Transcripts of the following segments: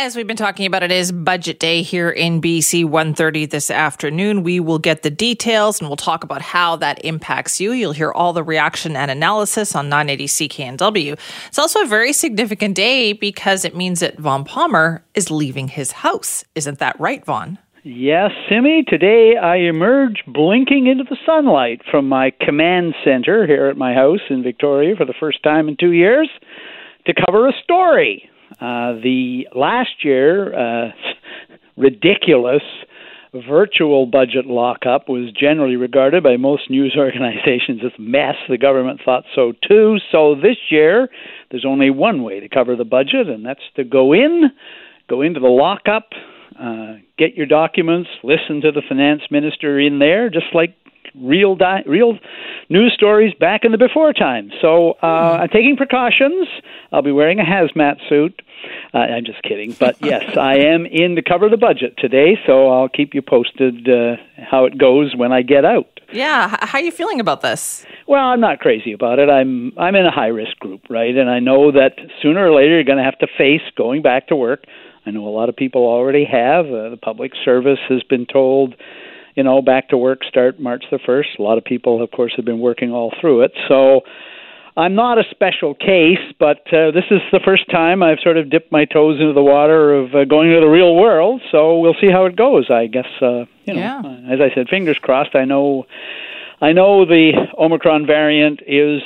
As we've been talking about, it is budget day here in BC 130 this afternoon. We will get the details and we'll talk about how that impacts you. You'll hear all the reaction and analysis on 980 CKNW. It's also a very significant day because it means that Vaughn Palmer is leaving his house. Isn't that right, Vaughn? Yes, Simi. Today I emerge blinking into the sunlight from my command center here at my house in Victoria for the first time in two years to cover a story uh, the last year, uh, ridiculous virtual budget lockup was generally regarded by most news organizations as a mess. The government thought so too. So this year, there's only one way to cover the budget, and that's to go in, go into the lockup, uh, get your documents, listen to the finance minister in there, just like real di- real news stories back in the before times. So uh, hmm. I'm taking precautions. I'll be wearing a hazmat suit. Uh, I'm just kidding, but yes, I am in to cover the budget today, so I'll keep you posted uh, how it goes when I get out. Yeah, how are you feeling about this? Well, I'm not crazy about it. I'm I'm in a high risk group, right? And I know that sooner or later you're going to have to face going back to work. I know a lot of people already have. Uh, the public service has been told you know, back to work start March the 1st. A lot of people, of course, have been working all through it. So I'm not a special case, but uh, this is the first time I've sort of dipped my toes into the water of uh, going to the real world. So we'll see how it goes. I guess, uh, you know, yeah. Uh, as I said, fingers crossed. I know, I know the Omicron variant is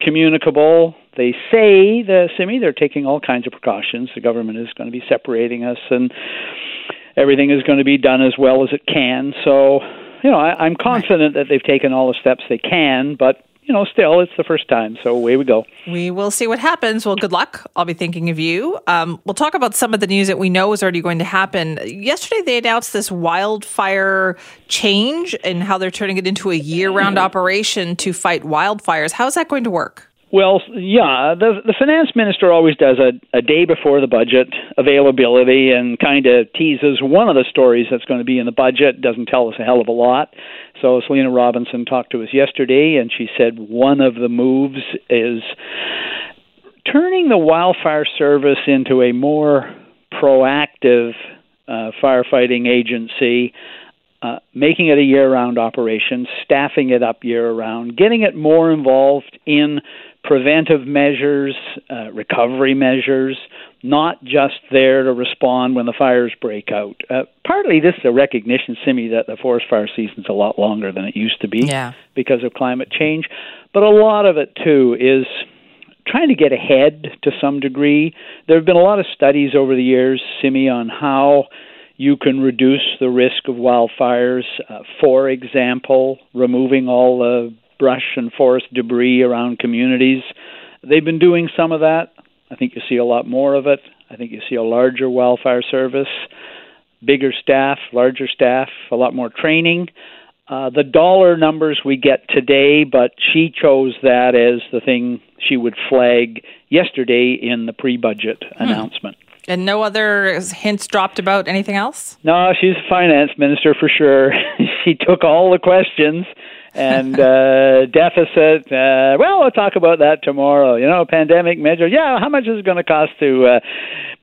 communicable. They say the Simi they're taking all kinds of precautions. The government is going to be separating us and everything is going to be done as well as it can. So, you know, I, I'm confident that they've taken all the steps they can, but you know, still, it's the first time, so away we go. We will see what happens. Well, good luck. I'll be thinking of you. Um, we'll talk about some of the news that we know is already going to happen. Yesterday, they announced this wildfire change and how they're turning it into a year round operation to fight wildfires. How is that going to work? Well, yeah, the the finance minister always does a, a day before the budget availability and kind of teases one of the stories that's going to be in the budget. Doesn't tell us a hell of a lot. So Selina Robinson talked to us yesterday, and she said one of the moves is turning the wildfire service into a more proactive uh, firefighting agency. Uh, making it a year round operation, staffing it up year round, getting it more involved in preventive measures, uh, recovery measures, not just there to respond when the fires break out. Uh, partly this is a recognition, Simi, that the forest fire season's a lot longer than it used to be yeah. because of climate change. But a lot of it, too, is trying to get ahead to some degree. There have been a lot of studies over the years, Simi, on how you can reduce the risk of wildfires. Uh, for example, removing all the brush and forest debris around communities. They've been doing some of that. I think you see a lot more of it. I think you see a larger wildfire service, bigger staff, larger staff, a lot more training. Uh, the dollar numbers we get today, but she chose that as the thing she would flag yesterday in the pre budget hmm. announcement. And no other hints dropped about anything else? No, she's a finance minister for sure. she took all the questions and uh, deficit. Uh, well, we'll talk about that tomorrow. You know, pandemic measure. Yeah, how much is it going to cost to uh,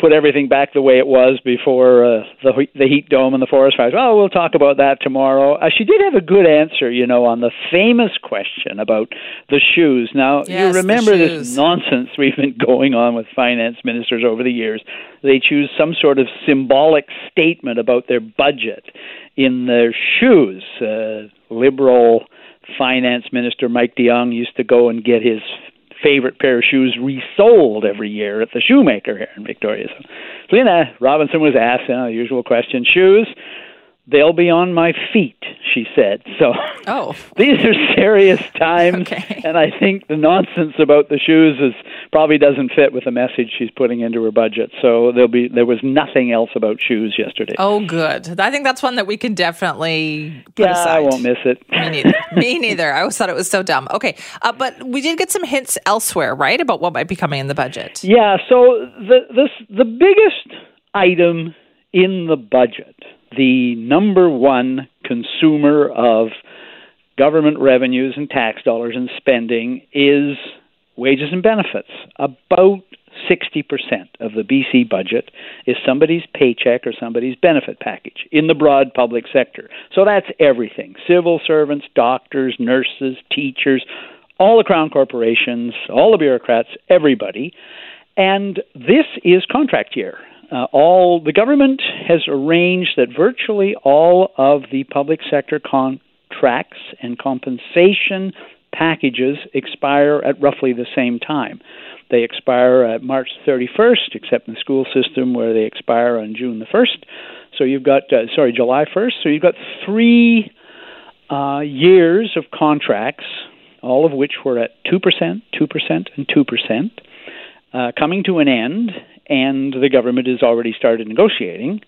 put everything back the way it was before uh, the the heat dome and the forest fires? Well, we'll talk about that tomorrow. Uh, she did have a good answer, you know, on the famous question about the shoes. Now, yes, you remember this nonsense we've been going on with finance ministers over the years. They choose some sort of symbolic statement about their budget in their shoes. Uh, liberal finance minister Mike de Jong used to go and get his favorite pair of shoes resold every year at the shoemaker here in Victoria. Selina Robinson was asked you know, the usual question: shoes. they'll be on my feet, she said. So oh. these are serious times, okay. and I think the nonsense about the shoes is probably doesn't fit with the message she's putting into her budget. So there'll be there was nothing else about shoes yesterday. Oh, good. I think that's one that we can definitely put yeah, aside. I won't miss it. Me neither. Me neither. I always thought it was so dumb. Okay, uh, but we did get some hints elsewhere, right, about what might be coming in the budget. Yeah. So the this the biggest item in the budget the number one consumer of government revenues and tax dollars and spending is wages and benefits. About 60% of the BC budget is somebody's paycheck or somebody's benefit package in the broad public sector. So that's everything civil servants, doctors, nurses, teachers, all the crown corporations, all the bureaucrats, everybody. And this is contract year. Uh, all the government has arranged that virtually all of the public sector contracts and compensation packages expire at roughly the same time. They expire at March 31st, except in the school system where they expire on June the 1st. So you've got, uh, sorry, July 1st. So you've got three uh, years of contracts, all of which were at 2%, 2%, and 2%, uh, coming to an end and the government has already started negotiating,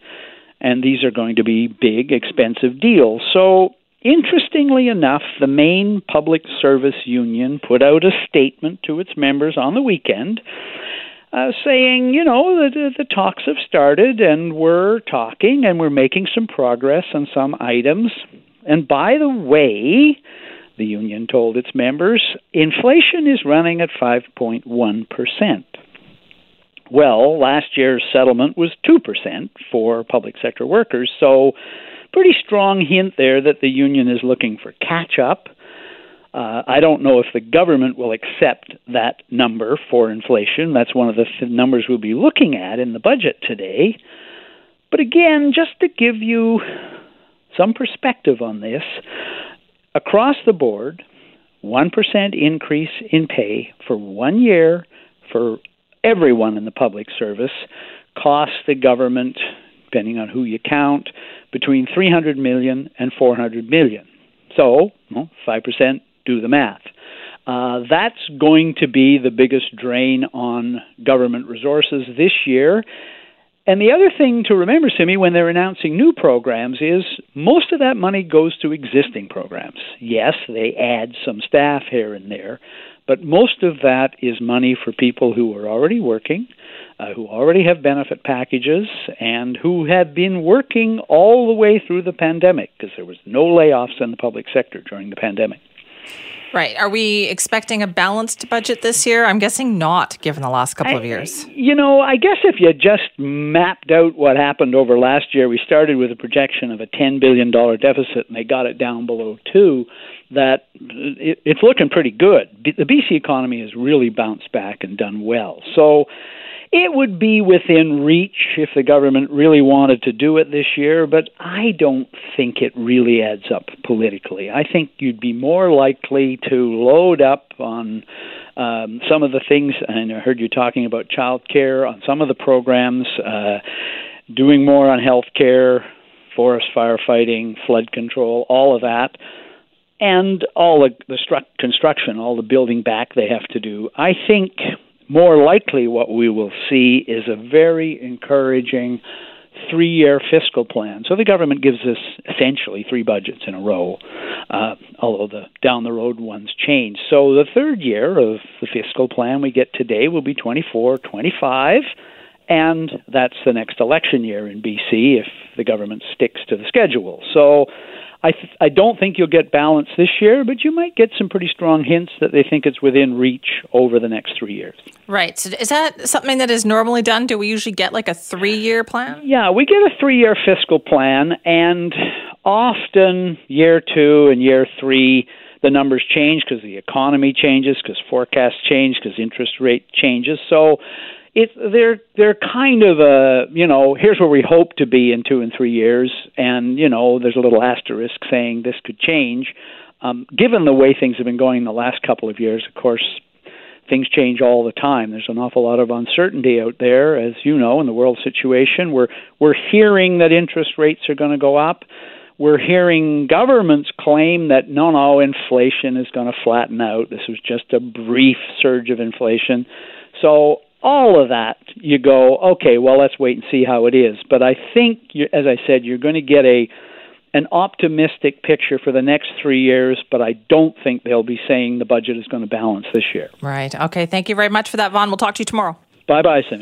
and these are going to be big, expensive deals. So, interestingly enough, the main public service union put out a statement to its members on the weekend. Uh, saying, you know, the, the talks have started and we're talking and we're making some progress on some items. And by the way, the union told its members, inflation is running at 5.1 percent. Well, last year's settlement was 2% for public sector workers, so pretty strong hint there that the union is looking for catch up. Uh, I don't know if the government will accept that number for inflation. That's one of the th- numbers we'll be looking at in the budget today. But again, just to give you some perspective on this, across the board, 1% increase in pay for one year for everyone in the public service costs the government, depending on who you count, between 300 million and 400 million. So, well, 5%, do the math. Uh, that's going to be the biggest drain on government resources this year. And the other thing to remember, Simi, when they're announcing new programs is most of that money goes to existing programs. Yes, they add some staff here and there, but most of that is money for people who are already working, uh, who already have benefit packages, and who have been working all the way through the pandemic because there was no layoffs in the public sector during the pandemic. Right. Are we expecting a balanced budget this year? I'm guessing not, given the last couple I, of years. You know, I guess if you just mapped out what happened over last year, we started with a projection of a $10 billion deficit and they got it down below two, that it, it's looking pretty good. The BC economy has really bounced back and done well. So, it would be within reach if the government really wanted to do it this year, but I don't think it really adds up politically. I think you'd be more likely to load up on um, some of the things, and I heard you talking about child care, on some of the programs, uh, doing more on health care, forest firefighting, flood control, all of that and all the, the stru- construction, all the building back they have to do. I think more likely, what we will see is a very encouraging three year fiscal plan. So the government gives us essentially three budgets in a row, uh, although the down the road ones change. So the third year of the fiscal plan we get today will be 24 25. And that's the next election year in BC if the government sticks to the schedule. So I th- I don't think you'll get balance this year, but you might get some pretty strong hints that they think it's within reach over the next three years. Right. So is that something that is normally done? Do we usually get like a three-year plan? Yeah, we get a three-year fiscal plan, and often year two and year three the numbers change because the economy changes, because forecasts change, because interest rate changes. So it's they're they're kind of a you know here's where we hope to be in two and three years, and you know there's a little asterisk saying this could change. Um, given the way things have been going the last couple of years, of course, things change all the time. There's an awful lot of uncertainty out there, as you know, in the world situation. We're we're hearing that interest rates are going to go up. we're hearing governments claim that no, no, inflation is going to flatten out. This was just a brief surge of inflation. So all of that, you go, okay, well, let's wait and see how it is. But I think, as I said, you're going to get a an optimistic picture for the next three years, but I don't think they'll be saying the budget is going to balance this year. Right. Okay. Thank you very much for that, Vaughn. We'll talk to you tomorrow. Bye bye, Cindy.